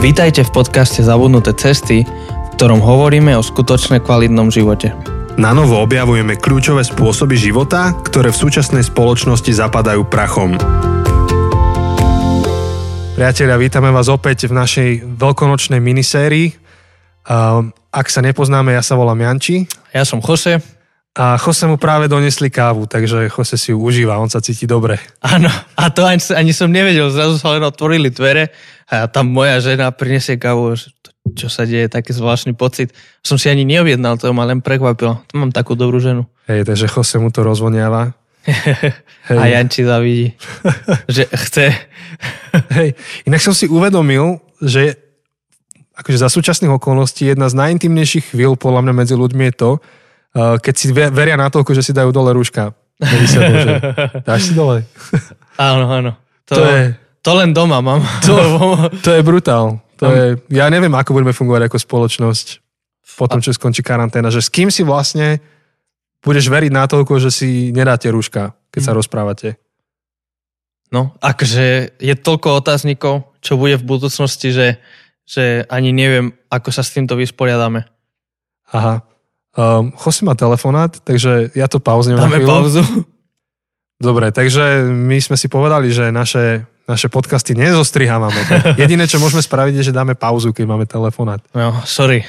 Vítajte v podcaste Zabudnuté cesty, v ktorom hovoríme o skutočne kvalitnom živote. Na novo objavujeme kľúčové spôsoby života, ktoré v súčasnej spoločnosti zapadajú prachom. Priatelia, vítame vás opäť v našej veľkonočnej minisérii. Ak sa nepoznáme, ja sa volám Janči. Ja som Jose. A Jose mu práve donesli kávu, takže Jose si ju užíva, on sa cíti dobre. Áno, a to ani, ani som nevedel, zrazu sa len otvorili dvere a tam moja žena prinesie kávu, čo sa deje, taký zvláštny pocit. Som si ani neobjednal, to ma len prekvapilo. To mám takú dobrú ženu. Hej, takže Jose mu to rozvoniava. Hej. A Janči zavidí, že chce. Hej, inak som si uvedomil, že akože za súčasných okolností jedna z najintimnejších chvíľ podľa mňa medzi ľuďmi je to, keď si veria na toľko, že si dajú dole rúška. Dáš si dole? Áno, áno. To, to, je, to len doma mám. To, to je brutál. To je, ja neviem, ako budeme fungovať ako spoločnosť po tom, čo skončí karanténa. Že s kým si vlastne budeš veriť na toľko, že si nedáte rúška, keď sa hm. rozprávate. No, akože je toľko otáznikov, čo bude v budúcnosti, že, že ani neviem, ako sa s týmto vysporiadame. Aha. Um, Chosí má telefonát, takže ja to pauznem. Dáme pauzu. Dobre, takže my sme si povedali, že naše, naše podcasty nezostrihávame. Jediné, čo môžeme spraviť, je, že dáme pauzu, keď máme telefonát. No, sorry.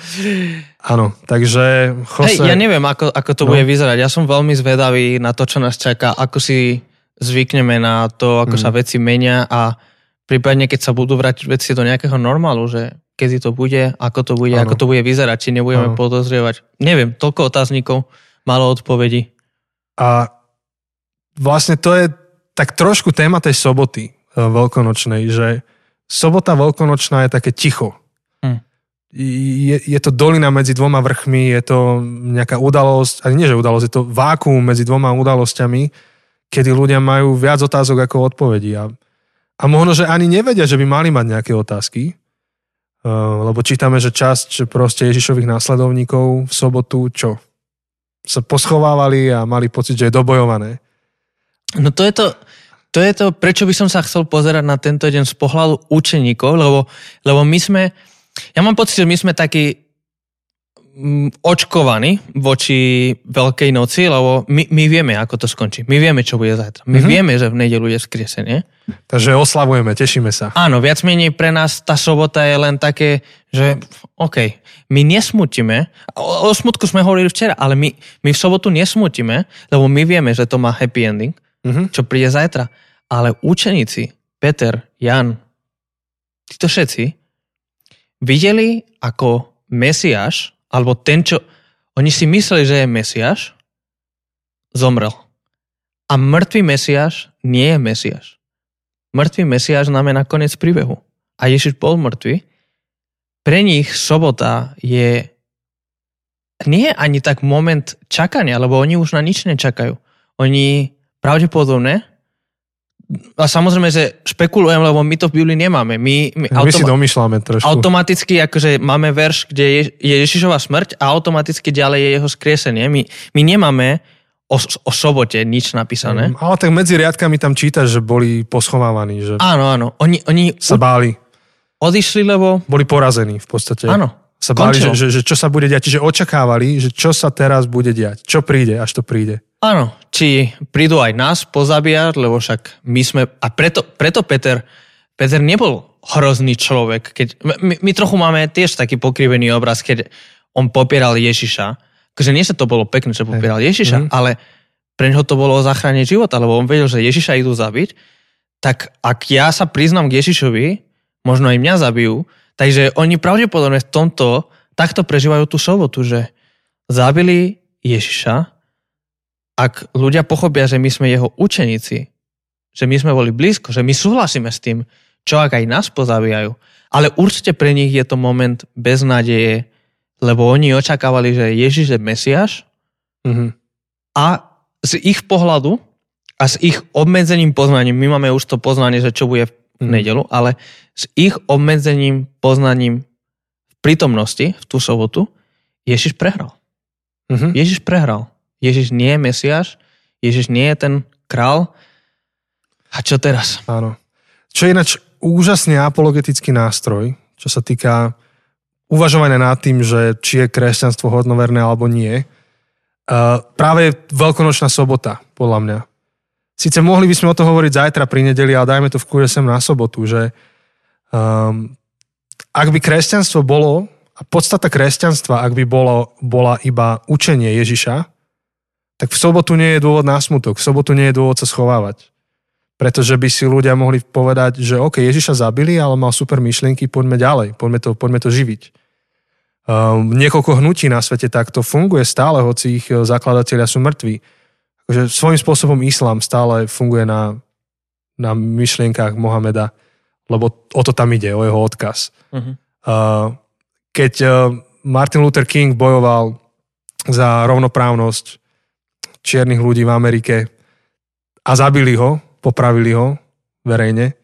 Áno, takže... Jose... Hej, ja neviem, ako, ako to no. bude vyzerať. Ja som veľmi zvedavý na to, čo nás čaká, ako si zvykneme na to, ako mm. sa veci menia a prípadne, keď sa budú vrátiť veci do nejakého normálu, že kedy to bude, ako to bude, ano. ako to bude vyzerať, či nebudeme ano. podozrievať. Neviem, toľko otáznikov, málo odpovedí. A vlastne to je tak trošku téma tej soboty e, veľkonočnej, že sobota veľkonočná je také ticho. Hm. Je, je to dolina medzi dvoma vrchmi, je to nejaká udalosť, ale nie že udalosť, je to vákuum medzi dvoma udalosťami, kedy ľudia majú viac otázok ako odpovedí. A, a možno, že ani nevedia, že by mali mať nejaké otázky, lebo čítame, že časť proste Ježišových následovníkov v sobotu čo? Sa poschovávali a mali pocit, že je dobojované. No to je to, to je to, prečo by som sa chcel pozerať na tento deň z pohľadu učeníkov, lebo, lebo my sme, ja mám pocit, že my sme takí očkovaní voči Veľkej noci, lebo my, my vieme, ako to skončí. My vieme, čo bude zajtra. My mm-hmm. vieme, že v nedelu je vzkriesenie. Takže oslavujeme, tešíme sa. Áno, viac menej pre nás tá sobota je len také, že OK, my nesmutíme. O, o smutku sme hovorili včera, ale my, my v sobotu nesmutíme, lebo my vieme, že to má happy ending, mm-hmm. čo príde zajtra. Ale učeníci, Peter, Jan, títo všetci, videli, ako Mesiáš alebo ten, čo oni si mysleli, že je Mesiáš, zomrel. A mŕtvý Mesiáš nie je Mesiáš. Mŕtvý Mesiáš znamená koniec príbehu. A Ježiš bol mŕtvý. Pre nich sobota je nie ani tak moment čakania, lebo oni už na nič nečakajú. Oni pravdepodobne a samozrejme, že špekulujem, lebo my to v Biblii nemáme. My, my, my automa- si domýšľame trošku. Automaticky, akože máme verš, kde je, je Ježišova smrť a automaticky ďalej je jeho skriesenie. My, my nemáme o, o sobote nič napísané. Mm, ale tak medzi riadkami tam čítaš, že boli poschovávaní. Že áno, áno. Oni, oni sa báli. Odišli, lebo... Boli porazení v podstate. Áno. Sa báli, že, že, že čo sa bude diať. Čiže očakávali, že čo sa teraz bude diať. Čo príde, až to príde. Áno, či prídu aj nás pozabíjať, lebo však my sme... A preto, preto Peter, Peter nebol hrozný človek. Keď, my, my trochu máme tiež taký pokrivený obraz, keď on popieral Ježiša. Takže nie sa to bolo pekné, že popieral Ježiša, mm. ale pre neho to bolo o záchrane života, lebo on vedel, že Ježiša idú zabiť, tak ak ja sa priznám k Ježišovi, možno aj mňa zabijú, takže oni pravdepodobne v tomto takto prežívajú tú sobotu, že zabili Ježiša, ak ľudia pochopia, že my sme jeho učeníci, že my sme boli blízko, že my súhlasíme s tým, čo ak aj nás pozabíjajú. Ale určite pre nich je to moment bez nádeje, lebo oni očakávali, že Ježiš je Mesiáš mm-hmm. a z ich pohľadu a s ich obmedzením poznaním, my máme už to poznanie, že čo bude v mm-hmm. nedelu, ale s ich obmedzením poznaním v prítomnosti v tú sobotu Ježiš prehral. Mm-hmm. Ježiš prehral. Ježiš nie je Mesiáš, Ježiš nie je ten král. A čo teraz? Áno. Čo je ináč úžasný apologetický nástroj, čo sa týka uvažovania nad tým, že či je kresťanstvo hodnoverné alebo nie. Uh, práve veľkonočná sobota, podľa mňa. Sice mohli by sme o to hovoriť zajtra pri nedeli, ale dajme to v kúre sem na sobotu, že um, ak by kresťanstvo bolo, a podstata kresťanstva, ak by bolo, bola iba učenie Ježiša, tak v sobotu nie je dôvod na smutok, v sobotu nie je dôvod sa schovávať. Pretože by si ľudia mohli povedať, že OK, Ježiša zabili, ale mal super myšlienky, poďme ďalej, poďme to, poďme to živiť. Um, niekoľko hnutí na svete takto funguje stále, hoci ich e, zakladatelia sú mŕtvi. Takže svojím spôsobom islám stále funguje na, na myšlienkách Mohameda, lebo o to tam ide, o jeho odkaz. Uh-huh. Uh, keď uh, Martin Luther King bojoval za rovnoprávnosť čiernych ľudí v Amerike a zabili ho, popravili ho verejne,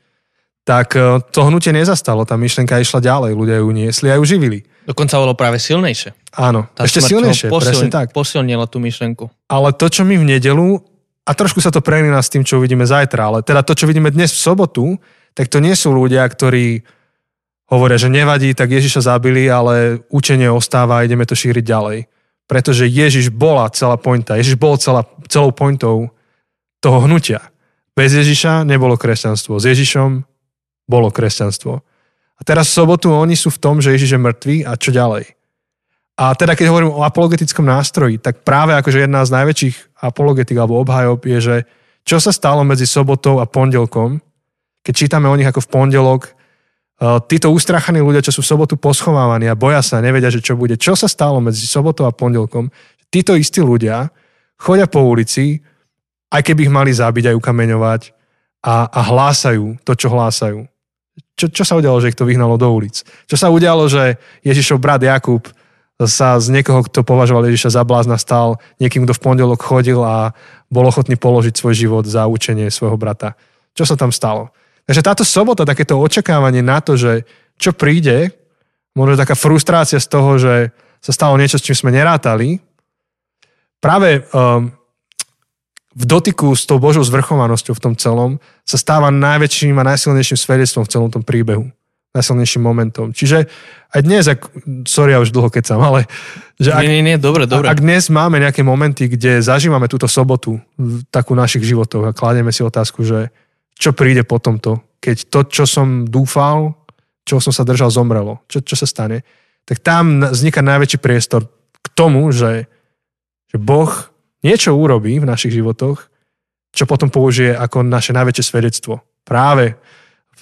tak e, to hnutie nezastalo, tá myšlienka išla ďalej, ľudia ju niesli a ju živili. Dokonca bolo práve silnejšie. Áno, tá ešte silnejšie, posil, presne tak. Posilnila tú myšlenku. Ale to, čo my v nedelu, a trošku sa to prelína s tým, čo uvidíme zajtra, ale teda to, čo vidíme dnes v sobotu, tak to nie sú ľudia, ktorí hovoria, že nevadí, tak Ježiša zabili, ale učenie ostáva a ideme to šíriť ďalej. Pretože Ježiš bola celá pointa, Ježiš bol celá, celou pointou toho hnutia. Bez Ježiša nebolo kresťanstvo. S Ježišom bolo kresťanstvo. A teraz v sobotu oni sú v tom, že Ježiš je mŕtvý a čo ďalej. A teda keď hovorím o apologetickom nástroji, tak práve akože jedna z najväčších apologetik alebo obhajob je, že čo sa stalo medzi sobotou a pondelkom, keď čítame o nich ako v pondelok, títo ustrachaní ľudia, čo sú v sobotu poschovávaní a boja sa, nevedia, že čo bude. Čo sa stalo medzi sobotou a pondelkom? Títo istí ľudia chodia po ulici, aj keby ich mali zabiť aj ukameňovať a, a hlásajú to, čo hlásajú. Čo, čo sa udialo, že ich to vyhnalo do ulic? Čo sa udialo, že Ježišov brat Jakub sa z niekoho, kto považoval Ježiša za blázna, stal niekým, kto v pondelok chodil a bol ochotný položiť svoj život za učenie svojho brata. Čo sa tam stalo? Takže táto sobota, takéto očakávanie na to, že čo príde, možno taká frustrácia z toho, že sa stalo niečo, s čím sme nerátali, práve um, v dotyku s tou Božou zvrchovanosťou v tom celom sa stáva najväčším a najsilnejším svedectvom v celom tom príbehu. Najsilnejším momentom. Čiže aj dnes, ak, sorry, ja už dlho kecam, ale že ak, nie, nie, nie, dobre, dobre. ak dnes máme nejaké momenty, kde zažívame túto sobotu v takú našich životoch a kládeme si otázku, že čo príde po tomto, keď to, čo som dúfal, čo som sa držal, zomrelo, čo, čo sa stane, tak tam vzniká najväčší priestor k tomu, že, že Boh niečo urobí v našich životoch, čo potom použije ako naše najväčšie svedectvo. Práve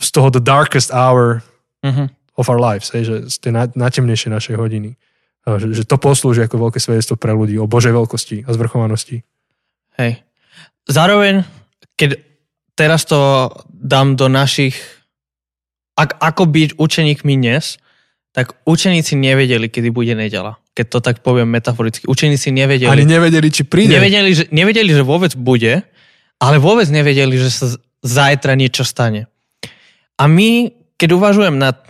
z toho the darkest hour uh-huh. of our lives, hej, že z tej najtemnejšej našej hodiny. Že, že to poslúži ako veľké svedectvo pre ľudí o Božej veľkosti a zvrchovanosti. Hej. Zároveň, keď teraz to dám do našich ak, ako byť učeníkmi dnes, tak učeníci nevedeli, kedy bude nedela keď to tak poviem metaforicky. Učeníci nevedeli. Ani nevedeli, či príde. Nevedeli že, nevedeli, že vôbec bude, ale vôbec nevedeli, že sa zajtra niečo stane. A my, keď uvažujem nad,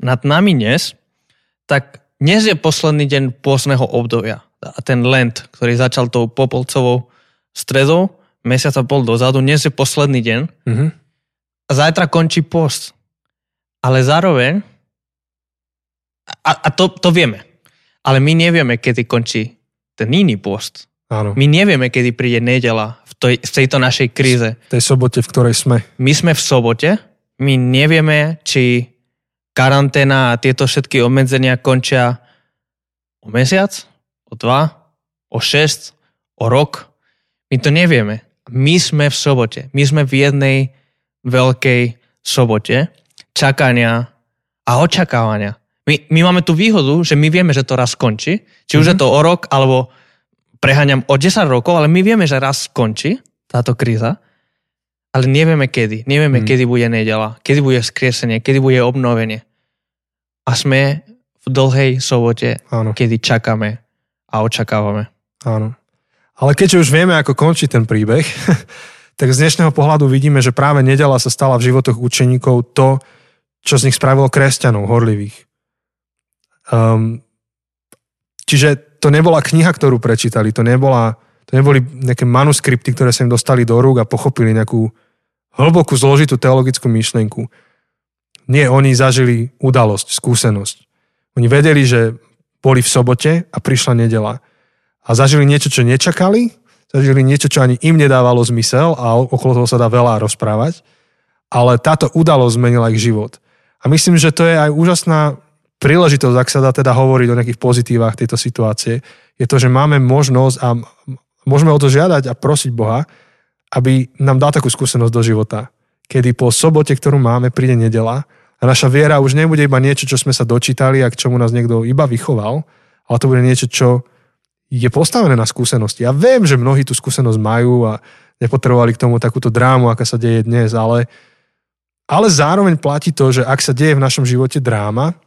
nad nami dnes, tak dnes je posledný deň pôsneho obdobia. A ten Lent, ktorý začal tou popolcovou stredou, mesiac a pol dozadu, dnes je posledný deň. Mm-hmm. A zajtra končí post. Ale zároveň, a, a to, to vieme, ale my nevieme, kedy končí ten iný post. Áno. My nevieme, kedy príde nedela v, toj, v tejto našej kríze. V tej sobote, v ktorej sme. My sme v sobote, my nevieme, či karanténa a tieto všetky obmedzenia končia o mesiac, o dva, o šest, o rok. My to nevieme. My sme v sobote. My sme v jednej veľkej sobote čakania a očakávania. My, my máme tú výhodu, že my vieme, že to raz skončí. Či už mm-hmm. je mhm. to o rok, alebo preháňam o 10 rokov, ale my vieme, že raz skončí táto kríza, ale nevieme kedy. Nevieme, mm. kedy bude nedela, kedy bude skriesenie, kedy bude obnovenie. A sme v dlhej sobote, Áno. kedy čakáme a očakávame. Áno. Ale keďže už vieme, ako končí ten príbeh, tak z dnešného pohľadu vidíme, že práve nedela sa stala v životoch učeníkov to, čo z nich spravilo kresťanov horlivých. Um, čiže to nebola kniha, ktorú prečítali, to, nebola, to neboli nejaké manuskripty, ktoré sa im dostali do rúk a pochopili nejakú hlbokú, zložitú teologickú myšlienku. Nie, oni zažili udalosť, skúsenosť. Oni vedeli, že boli v sobote a prišla nedela. A zažili niečo, čo nečakali, zažili niečo, čo ani im nedávalo zmysel a okolo toho sa dá veľa rozprávať. Ale táto udalosť zmenila ich život. A myslím, že to je aj úžasná príležitosť, ak sa dá teda hovoriť o nejakých pozitívach tejto situácie, je to, že máme možnosť a môžeme o to žiadať a prosiť Boha, aby nám dal takú skúsenosť do života. Kedy po sobote, ktorú máme, príde nedela a naša viera už nebude iba niečo, čo sme sa dočítali a k čomu nás niekto iba vychoval, ale to bude niečo, čo je postavené na skúsenosti. Ja viem, že mnohí tú skúsenosť majú a nepotrebovali k tomu takúto drámu, aká sa deje dnes, ale, ale zároveň platí to, že ak sa deje v našom živote dráma,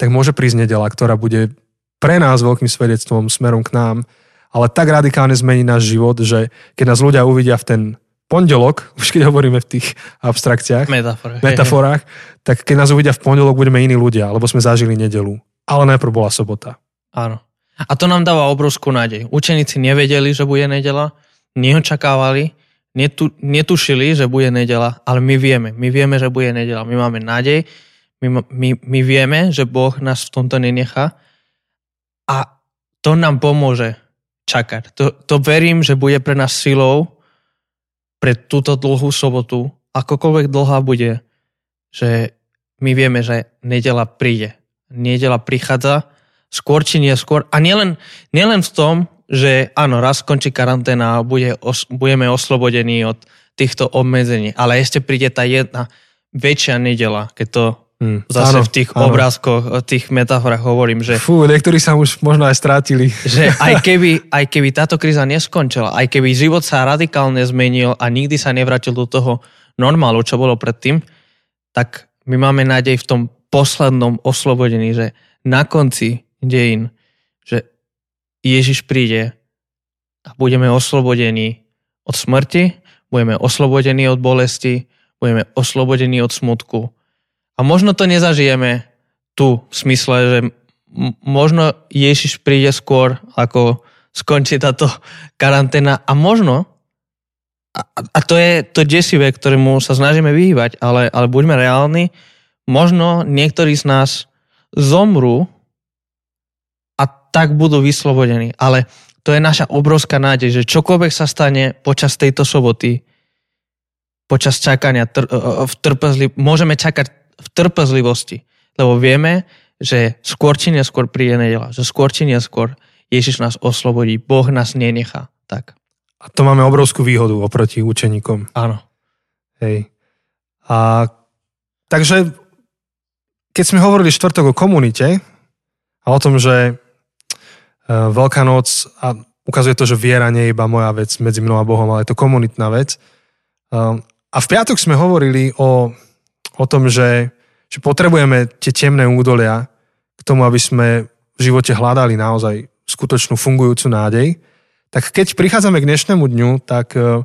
tak môže prísť nedela, ktorá bude pre nás veľkým svedectvom smerom k nám, ale tak radikálne zmení náš život, že keď nás ľudia uvidia v ten pondelok, už keď hovoríme v tých abstrakciách, metaforách, metaforách tak keď nás uvidia v pondelok, budeme iní ľudia, lebo sme zažili nedelu. Ale najprv bola sobota. Áno. A to nám dáva obrovskú nádej. Učeníci nevedeli, že bude nedela, neočakávali, netu, netušili, že bude nedela, ale my vieme. My vieme, že bude nedela. My máme nádej, my, my, my vieme, že Boh nás v tomto nenechá a to nám pomôže čakať. To, to verím, že bude pre nás silou pre túto dlhú sobotu, akokoľvek dlhá bude, že my vieme, že nedela príde. Nedela prichádza skôr či neskôr. A nielen, nielen v tom, že áno, raz skončí karanténa a bude, os, budeme oslobodení od týchto obmedzení, ale ešte príde tá jedna väčšia nedela, keď to Hmm, Zase áno, v tých áno. obrázkoch, tých metaforách hovorím, že... Fú, niektorí sa už možno aj strátili. Že aj keby, aj keby táto kríza neskončila, aj keby život sa radikálne zmenil a nikdy sa nevrátil do toho normálu, čo bolo predtým, tak my máme nádej v tom poslednom oslobodení, že na konci dejín, že Ježiš príde a budeme oslobodení od smrti, budeme oslobodení od bolesti, budeme oslobodení od smutku, a možno to nezažijeme tu v smysle, že možno Ježiš príde skôr, ako skončí táto karanténa. A možno, a, a to je to desivé, ktorému sa snažíme vyhýbať, ale, ale buďme reálni, možno niektorí z nás zomrú tak budú vyslobodení. Ale to je naša obrovská nádej, že čokoľvek sa stane počas tejto soboty, počas čakania, tr- v trpezli, môžeme čakať v trpezlivosti, lebo vieme, že skôr či neskôr príde nedela, že skôr či neskôr Ježiš nás oslobodí, Boh nás nenechá. Tak. A to máme obrovskú výhodu oproti učeníkom. Áno. Hej. A takže keď sme hovorili štvrtok o komunite a o tom, že e, Veľká noc a ukazuje to, že viera nie je iba moja vec medzi mnou a Bohom, ale je to komunitná vec. E, a v piatok sme hovorili o o tom, že, že potrebujeme tie temné údolia k tomu, aby sme v živote hľadali naozaj skutočnú fungujúcu nádej, tak keď prichádzame k dnešnému dňu, tak e,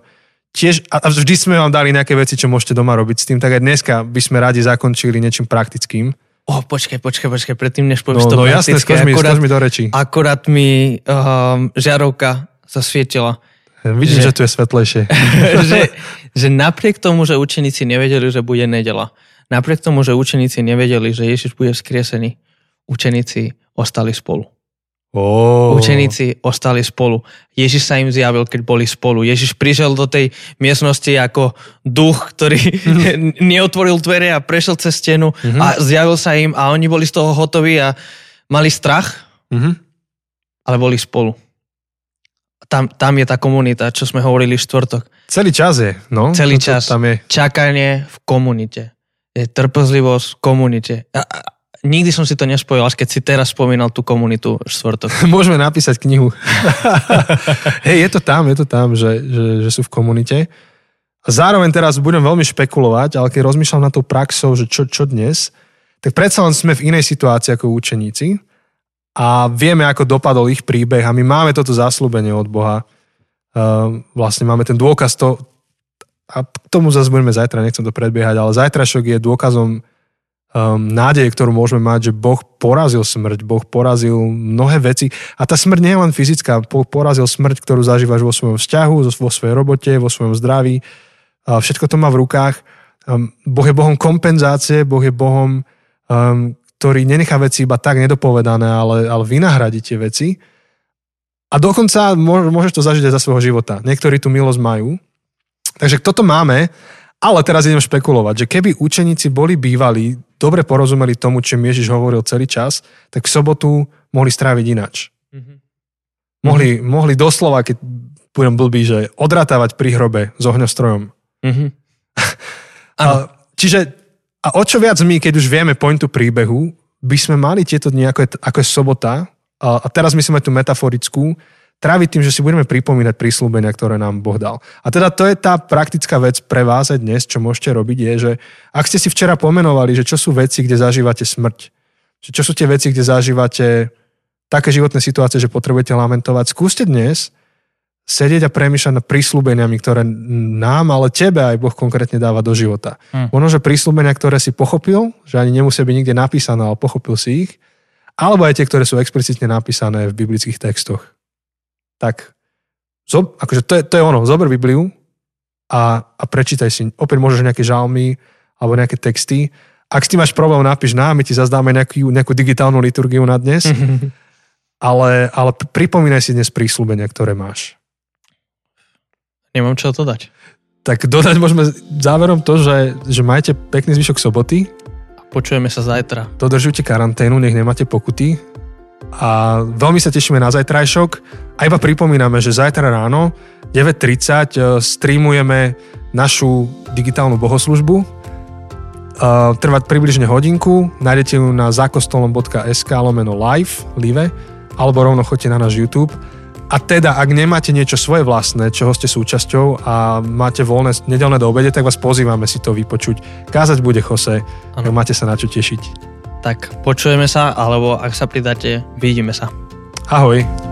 tiež, a vždy sme vám dali nejaké veci, čo môžete doma robiť s tým, tak aj dneska by sme radi zakončili niečím praktickým. Oh, počkaj, počkaj, počkaj, predtým než povieš no, to no, jasné, skož mi, akurát, mi do reči. Akurát mi um, žiarovka zasvietila. Vidím, že, že tu je svetlejšie. že, že napriek tomu, že učeníci nevedeli, že bude nedela, napriek tomu, že učeníci nevedeli, že Ježiš bude vzkriesený, učeníci ostali spolu. Oh. Učeníci ostali spolu. Ježiš sa im zjavil, keď boli spolu. Ježiš prišiel do tej miestnosti ako duch, ktorý mm-hmm. neotvoril dvere a prešiel cez stenu mm-hmm. a zjavil sa im a oni boli z toho hotoví a mali strach, mm-hmm. ale boli spolu. Tam, tam je tá komunita, čo sme hovorili v štvrtok. Celý čas je, no. Celý čas. Tam je. Čakanie v komunite je trpezlivosť v komunite. A, a, nikdy som si to nespojil, až keď si teraz spomínal tú komunitu štvrtok. Môžeme napísať knihu. Hej, je to tam, je to tam, že, že, že sú v komunite. A zároveň teraz budem veľmi špekulovať, ale keď rozmýšľam na tou praxou, že čo, čo dnes, tak predsa len sme v inej situácii ako učeníci a vieme, ako dopadol ich príbeh a my máme toto zaslúbenie od Boha. Uh, vlastne máme ten dôkaz to, a k tomu zase budeme zajtra, nechcem to predbiehať, ale zajtrašok je dôkazom um, nádeje, ktorú môžeme mať, že Boh porazil smrť, Boh porazil mnohé veci a tá smrť nie je len fyzická, Boh porazil smrť, ktorú zažívaš vo svojom vzťahu, vo svojej robote, vo svojom zdraví, a všetko to má v rukách Um, boh je Bohom kompenzácie, Boh je Bohom, um, ktorý nenechá veci iba tak nedopovedané, ale, ale vynahradí tie veci. A dokonca môžeš to zažiť aj za svojho života. Niektorí tú milosť majú. Takže toto máme, ale teraz idem špekulovať, že keby učeníci boli bývali, dobre porozumeli tomu, čím Ježiš hovoril celý čas, tak v sobotu mohli stráviť inač. Mm-hmm. Mohli, mm-hmm. mohli doslova, keď budem blbý, že odratávať pri hrobe s ohňostrojom. Mm-hmm. a, čiže, a o čo viac my, keď už vieme pointu príbehu, by sme mali tieto dni, ako je, ako je sobota, a, a teraz myslíme tú metaforickú, tráviť tým, že si budeme pripomínať prísľubenia, ktoré nám Boh dal. A teda to je tá praktická vec pre vás aj dnes, čo môžete robiť, je, že ak ste si včera pomenovali, že čo sú veci, kde zažívate smrť, že čo sú tie veci, kde zažívate také životné situácie, že potrebujete lamentovať, skúste dnes sedieť a premýšľať nad prísľubeniami, ktoré nám, ale tebe aj Boh konkrétne dáva do života. Hmm. Možno, že prísľubenia, ktoré si pochopil, že ani nemusia byť nikde napísané, ale pochopil si ich, alebo aj tie, ktoré sú explicitne napísané v biblických textoch tak zob, akože to je, to je ono, zober Bibliu a, a prečítaj si, opäť môžeš nejaké žalmy alebo nejaké texty. Ak s tým máš problém, napíš nám, my ti zazdáme nejakú, nejakú digitálnu liturgiu na dnes, ale, ale pripomínaj si dnes prísľubenia, ktoré máš. Nemám čo to dať. Tak dodať môžeme záverom to, že, že majte pekný zvyšok soboty. A počujeme sa zajtra. Dodržujte karanténu, nech nemáte pokuty a veľmi sa tešíme na zajtrajšok. A iba pripomíname, že zajtra ráno 9.30 e, streamujeme našu digitálnu bohoslužbu. E, trvať približne hodinku. Nájdete ju na zakostolom.sk lomeno live, live, alebo rovno choďte na náš YouTube. A teda, ak nemáte niečo svoje vlastné, čoho ste súčasťou a máte voľné nedelné do obede, tak vás pozývame si to vypočuť. Kázať bude Jose, tak máte sa na čo tešiť tak počujeme sa, alebo ak sa pridáte, vidíme sa. Ahoj.